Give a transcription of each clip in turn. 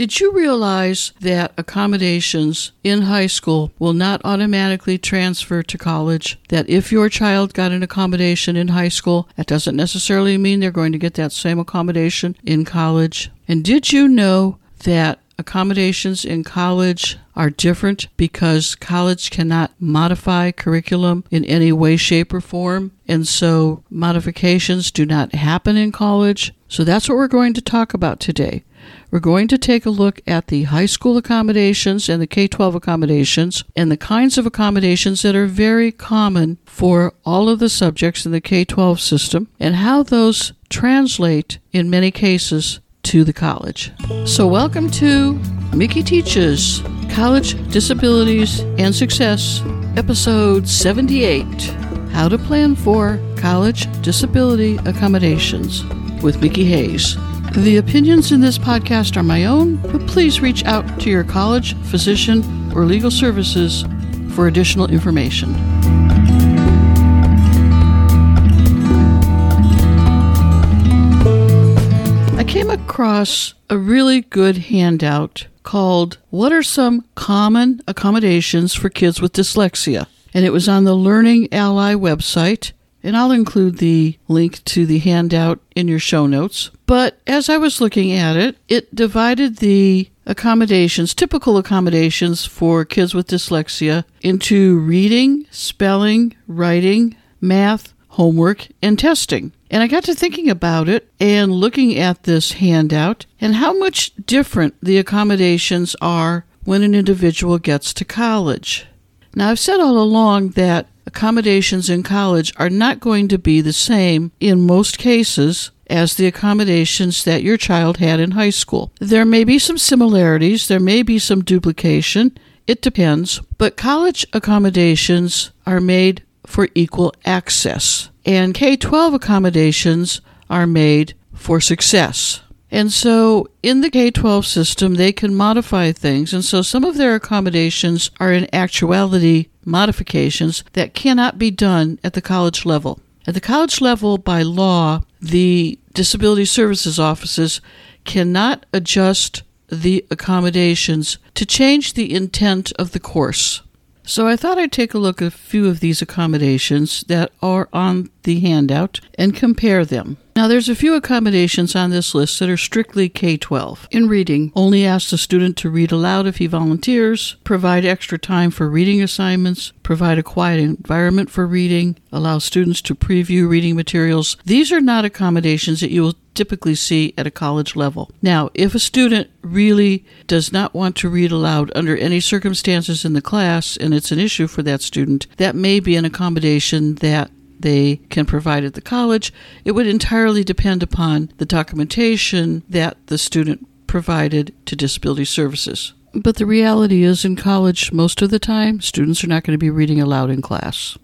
Did you realize that accommodations in high school will not automatically transfer to college? That if your child got an accommodation in high school, that doesn't necessarily mean they're going to get that same accommodation in college? And did you know that accommodations in college are different because college cannot modify curriculum in any way, shape, or form. And so modifications do not happen in college. So that's what we're going to talk about today. We're going to take a look at the high school accommodations and the K 12 accommodations and the kinds of accommodations that are very common for all of the subjects in the K 12 system and how those translate in many cases to the college. So, welcome to Mickie Teaches College Disabilities and Success, episode 78 How to Plan for College Disability Accommodations with Mickie Hayes. The opinions in this podcast are my own, but please reach out to your college, physician, or legal services for additional information. I came across a really good handout called What Are Some Common Accommodations for Kids with Dyslexia? And it was on the Learning Ally website. And I'll include the link to the handout in your show notes. But as I was looking at it, it divided the accommodations, typical accommodations for kids with dyslexia, into reading, spelling, writing, math, homework, and testing. And I got to thinking about it and looking at this handout and how much different the accommodations are when an individual gets to college. Now, I've said all along that accommodations in college are not going to be the same in most cases as the accommodations that your child had in high school. There may be some similarities, there may be some duplication, it depends, but college accommodations are made for equal access, and K 12 accommodations are made for success. And so in the K 12 system, they can modify things. And so some of their accommodations are in actuality modifications that cannot be done at the college level. At the college level, by law, the disability services offices cannot adjust the accommodations to change the intent of the course. So I thought I'd take a look at a few of these accommodations that are on the handout and compare them. Now, there's a few accommodations on this list that are strictly K 12. In reading, only ask the student to read aloud if he volunteers, provide extra time for reading assignments, provide a quiet environment for reading, allow students to preview reading materials. These are not accommodations that you will typically see at a college level. Now, if a student really does not want to read aloud under any circumstances in the class and it's an issue for that student, that may be an accommodation that they can provide at the college. It would entirely depend upon the documentation that the student provided to disability services. But the reality is, in college, most of the time, students are not going to be reading aloud in class.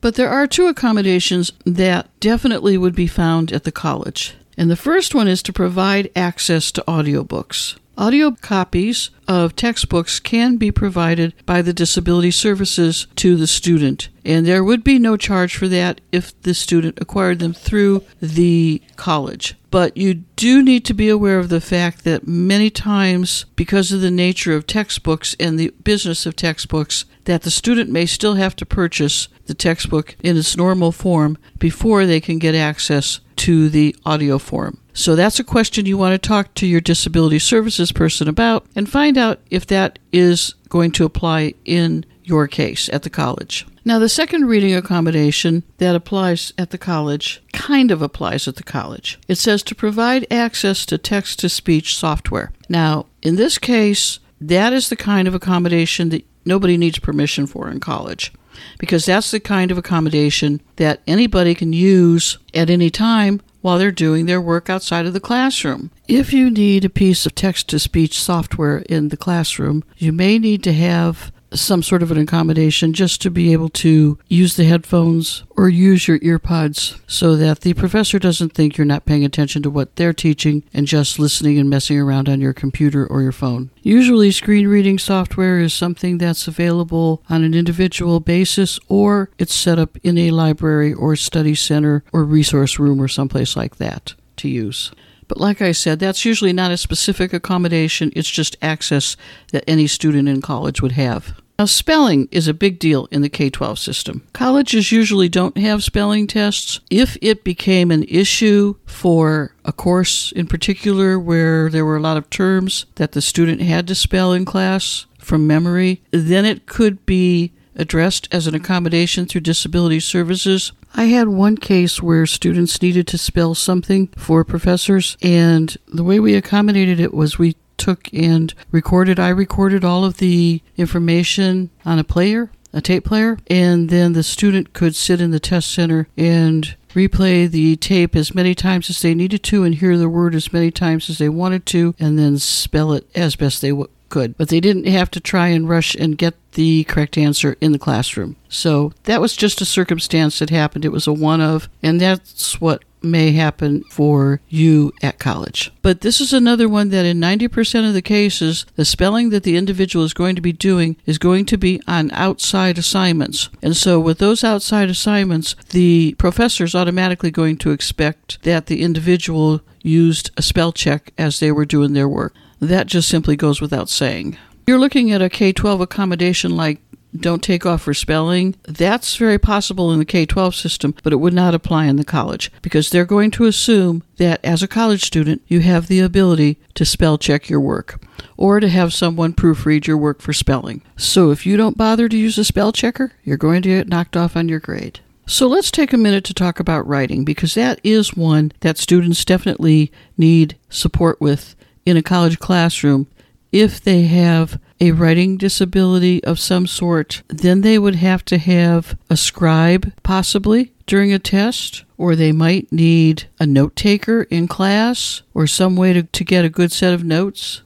But there are two accommodations that definitely would be found at the college. And the first one is to provide access to audiobooks. Audio copies of textbooks can be provided by the disability services to the student, and there would be no charge for that if the student acquired them through the college. But you do need to be aware of the fact that many times, because of the nature of textbooks and the business of textbooks, that the student may still have to purchase the textbook in its normal form before they can get access to the audio form. So that's a question you want to talk to your disability services person about and find out if that is going to apply in your case at the college. Now, the second reading accommodation that applies at the college kind of applies at the college. It says to provide access to text to speech software. Now, in this case, that is the kind of accommodation that nobody needs permission for in college because that's the kind of accommodation that anybody can use at any time while they're doing their work outside of the classroom. If you need a piece of text to speech software in the classroom, you may need to have some sort of an accommodation just to be able to use the headphones or use your earpods so that the professor doesn't think you're not paying attention to what they're teaching and just listening and messing around on your computer or your phone. Usually, screen reading software is something that's available on an individual basis or it's set up in a library or study center or resource room or someplace like that to use. But like I said, that's usually not a specific accommodation, it's just access that any student in college would have. Now, spelling is a big deal in the K 12 system. Colleges usually don't have spelling tests. If it became an issue for a course in particular where there were a lot of terms that the student had to spell in class from memory, then it could be addressed as an accommodation through disability services. I had one case where students needed to spell something for professors, and the way we accommodated it was we took and recorded. I recorded all of the information on a player, a tape player, and then the student could sit in the test center and replay the tape as many times as they needed to and hear the word as many times as they wanted to and then spell it as best they could. But they didn't have to try and rush and get the correct answer in the classroom. So that was just a circumstance that happened. It was a one of, and that's what may happen for you at college. But this is another one that in 90% of the cases, the spelling that the individual is going to be doing is going to be on outside assignments. And so with those outside assignments, the professor is automatically going to expect that the individual used a spell check as they were doing their work. That just simply goes without saying. You're looking at a K 12 accommodation like don't take off for spelling, that's very possible in the K 12 system, but it would not apply in the college because they're going to assume that as a college student, you have the ability to spell check your work or to have someone proofread your work for spelling. So if you don't bother to use a spell checker, you're going to get knocked off on your grade. So let's take a minute to talk about writing because that is one that students definitely need support with in a college classroom if they have a writing disability of some sort, then they would have to have a scribe possibly during a test, or they might need a note taker in class, or some way to, to get a good set of notes.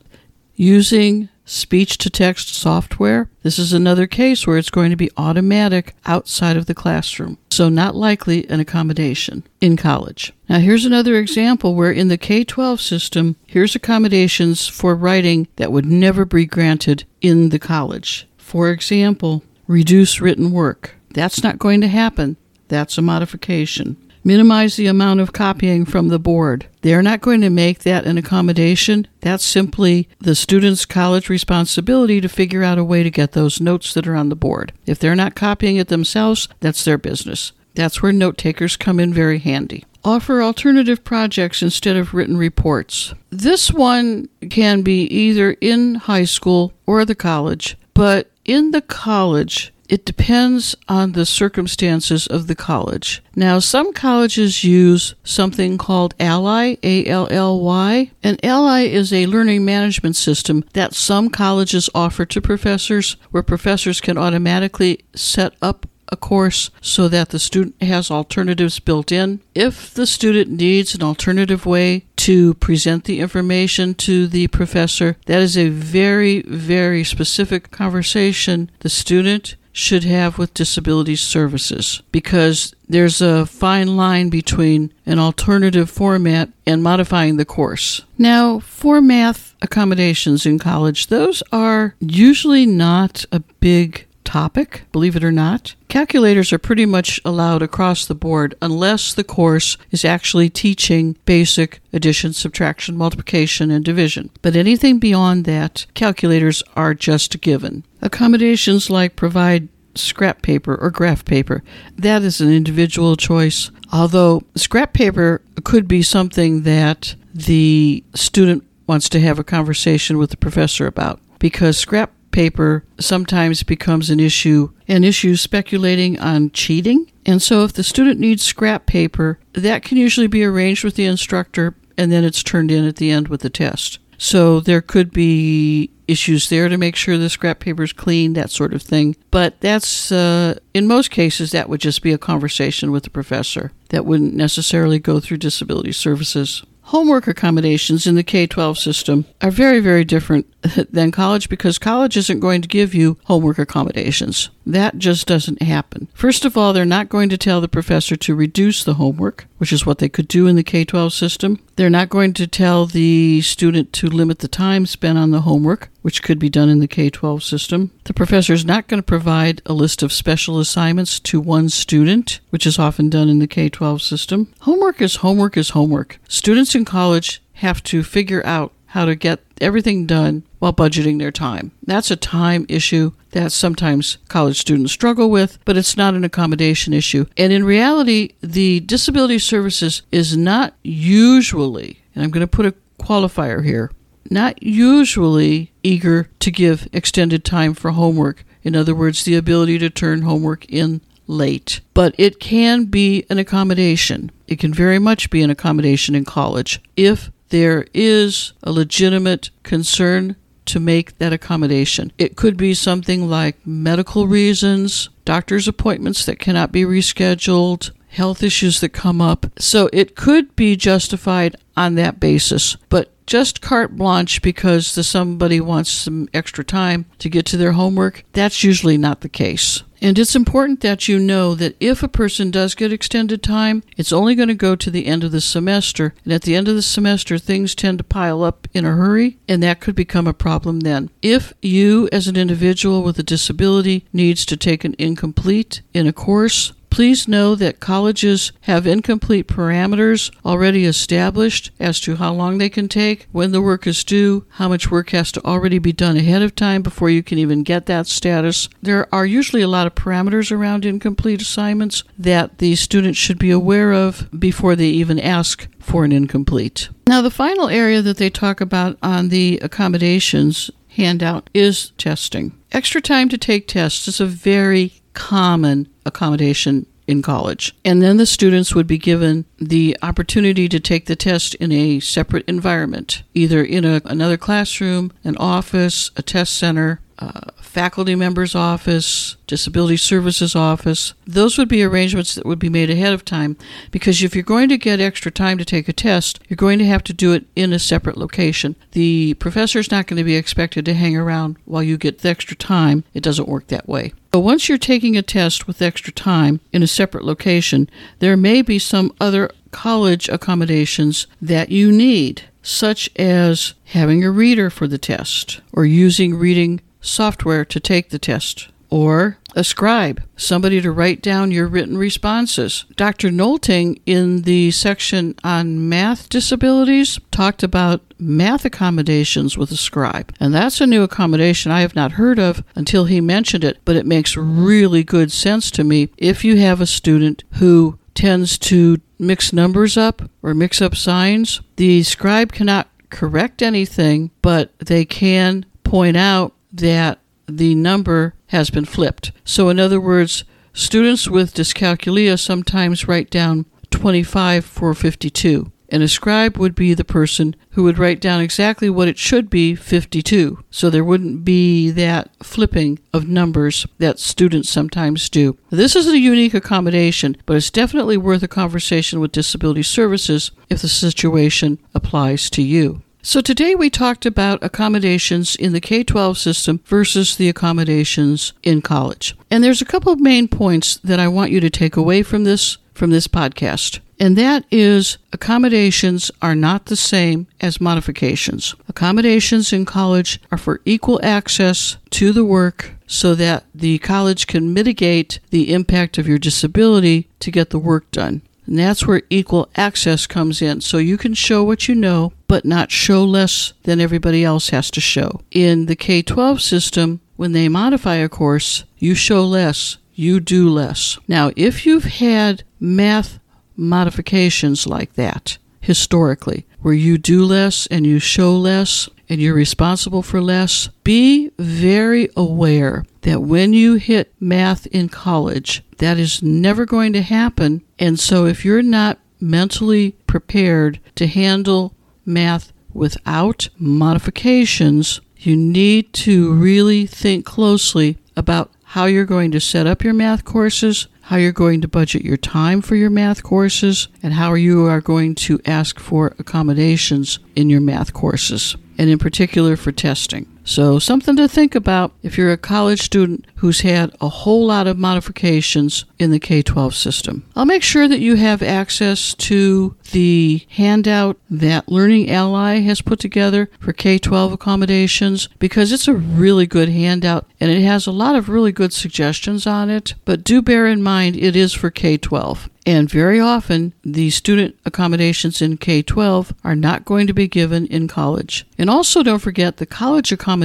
Using speech to text software. This is another case where it's going to be automatic outside of the classroom, so not likely an accommodation in college. Now, here's another example where in the K 12 system, here's accommodations for writing that would never be granted in the college. For example, reduce written work. That's not going to happen. That's a modification minimize the amount of copying from the board. They're not going to make that an accommodation. That's simply the student's college responsibility to figure out a way to get those notes that are on the board. If they're not copying it themselves, that's their business. That's where note takers come in very handy. Offer alternative projects instead of written reports. This one can be either in high school or the college, but in the college, it depends on the circumstances of the college. Now, some colleges use something called Ally, A L L Y. And Ally is a learning management system that some colleges offer to professors where professors can automatically set up a course so that the student has alternatives built in. If the student needs an alternative way to present the information to the professor, that is a very, very specific conversation the student should have with disability services because there's a fine line between an alternative format and modifying the course. Now, for math accommodations in college, those are usually not a big topic, believe it or not. Calculators are pretty much allowed across the board unless the course is actually teaching basic addition, subtraction, multiplication, and division. But anything beyond that, calculators are just given. Accommodations like provide scrap paper or graph paper, that is an individual choice. Although scrap paper could be something that the student wants to have a conversation with the professor about because scrap paper sometimes becomes an issue, an issue speculating on cheating. And so if the student needs scrap paper, that can usually be arranged with the instructor and then it's turned in at the end with the test. So there could be issues there to make sure the scrap paper is clean, that sort of thing. But that's, uh, in most cases, that would just be a conversation with the professor. That wouldn't necessarily go through disability services. Homework accommodations in the K 12 system are very, very different than college because college isn't going to give you homework accommodations. That just doesn't happen. First of all, they're not going to tell the professor to reduce the homework, which is what they could do in the K 12 system. They're not going to tell the student to limit the time spent on the homework, which could be done in the K 12 system. The professor is not going to provide a list of special assignments to one student, which is often done in the K 12 system. Homework is homework is homework. Students in college have to figure out how to get everything done while budgeting their time. That's a time issue that sometimes college students struggle with, but it's not an accommodation issue. And in reality, the disability services is not usually, and I'm going to put a qualifier here, not usually eager to give extended time for homework. In other words, the ability to turn homework in late. But it can be an accommodation. It can very much be an accommodation in college if there is a legitimate concern to make that accommodation. It could be something like medical reasons, doctor's appointments that cannot be rescheduled, health issues that come up. So it could be justified on that basis. But just carte blanche because the somebody wants some extra time to get to their homework, that's usually not the case. And it's important that you know that if a person does get extended time, it's only going to go to the end of the semester. And at the end of the semester, things tend to pile up in a hurry, and that could become a problem then. If you, as an individual with a disability, needs to take an incomplete in a course, Please know that colleges have incomplete parameters already established as to how long they can take, when the work is due, how much work has to already be done ahead of time before you can even get that status. There are usually a lot of parameters around incomplete assignments that the student should be aware of before they even ask for an incomplete. Now, the final area that they talk about on the accommodations handout is testing. Extra time to take tests is a very common accommodation in college. And then the students would be given the opportunity to take the test in a separate environment, either in a, another classroom, an office, a test center, a faculty member's office, disability services office. Those would be arrangements that would be made ahead of time because if you're going to get extra time to take a test, you're going to have to do it in a separate location. The professor's not going to be expected to hang around while you get the extra time. It doesn't work that way. But once you're taking a test with extra time in a separate location, there may be some other college accommodations that you need, such as having a reader for the test or using reading software to take the test or a scribe, somebody to write down your written responses. Dr. Nolting, in the section on math disabilities, talked about math accommodations with a scribe. And that's a new accommodation I have not heard of until he mentioned it, but it makes really good sense to me if you have a student who tends to mix numbers up or mix up signs. The scribe cannot correct anything, but they can point out that the number has been flipped. So, in other words, students with dyscalculia sometimes write down 25 for 52. And a scribe would be the person who would write down exactly what it should be 52. So there wouldn't be that flipping of numbers that students sometimes do. This is a unique accommodation, but it's definitely worth a conversation with disability services if the situation applies to you. So today we talked about accommodations in the K 12 system versus the accommodations in college. And there's a couple of main points that I want you to take away from this from this podcast. And that is accommodations are not the same as modifications. Accommodations in college are for equal access to the work so that the college can mitigate the impact of your disability to get the work done. And that's where equal access comes in. So you can show what you know, but not show less than everybody else has to show. In the K 12 system, when they modify a course, you show less, you do less. Now, if you've had math modifications like that historically, where you do less and you show less, and you're responsible for less, be very aware that when you hit math in college, that is never going to happen. And so if you're not mentally prepared to handle math without modifications, you need to really think closely about how you're going to set up your math courses, how you're going to budget your time for your math courses, and how you are going to ask for accommodations in your math courses, and in particular for testing. So, something to think about if you're a college student who's had a whole lot of modifications in the K 12 system. I'll make sure that you have access to the handout that Learning Ally has put together for K 12 accommodations because it's a really good handout and it has a lot of really good suggestions on it. But do bear in mind it is for K 12. And very often, the student accommodations in K 12 are not going to be given in college. And also, don't forget the college accommodations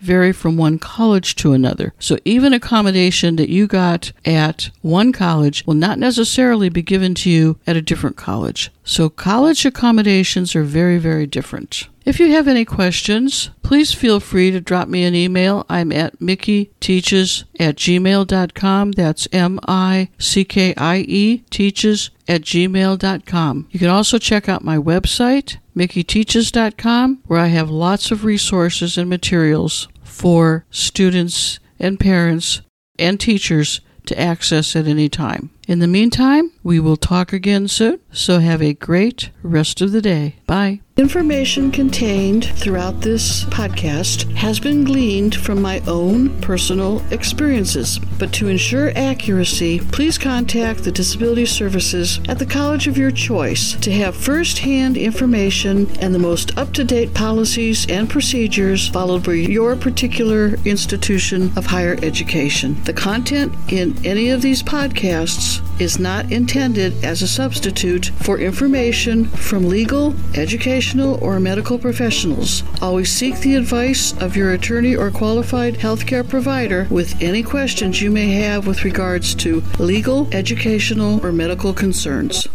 vary from one college to another. So, even accommodation that you got at one college will not necessarily be given to you at a different college. So, college accommodations are very, very different. If you have any questions, please feel free to drop me an email. I'm at mickieteaches at gmail.com. That's M I C K I E, teaches at gmail.com. You can also check out my website, mickieteaches.com, where I have lots of resources and materials for students and parents and teachers to access at any time. In the meantime, we will talk again soon, so have a great rest of the day. Bye. Information contained throughout this podcast has been gleaned from my own personal experiences, but to ensure accuracy, please contact the Disability Services at the college of your choice to have first hand information and the most up to date policies and procedures followed by your particular institution of higher education. The content in any of these podcasts is not intended as a substitute for information from legal, educational, or medical professionals. Always seek the advice of your attorney or qualified healthcare provider with any questions you may have with regards to legal, educational, or medical concerns.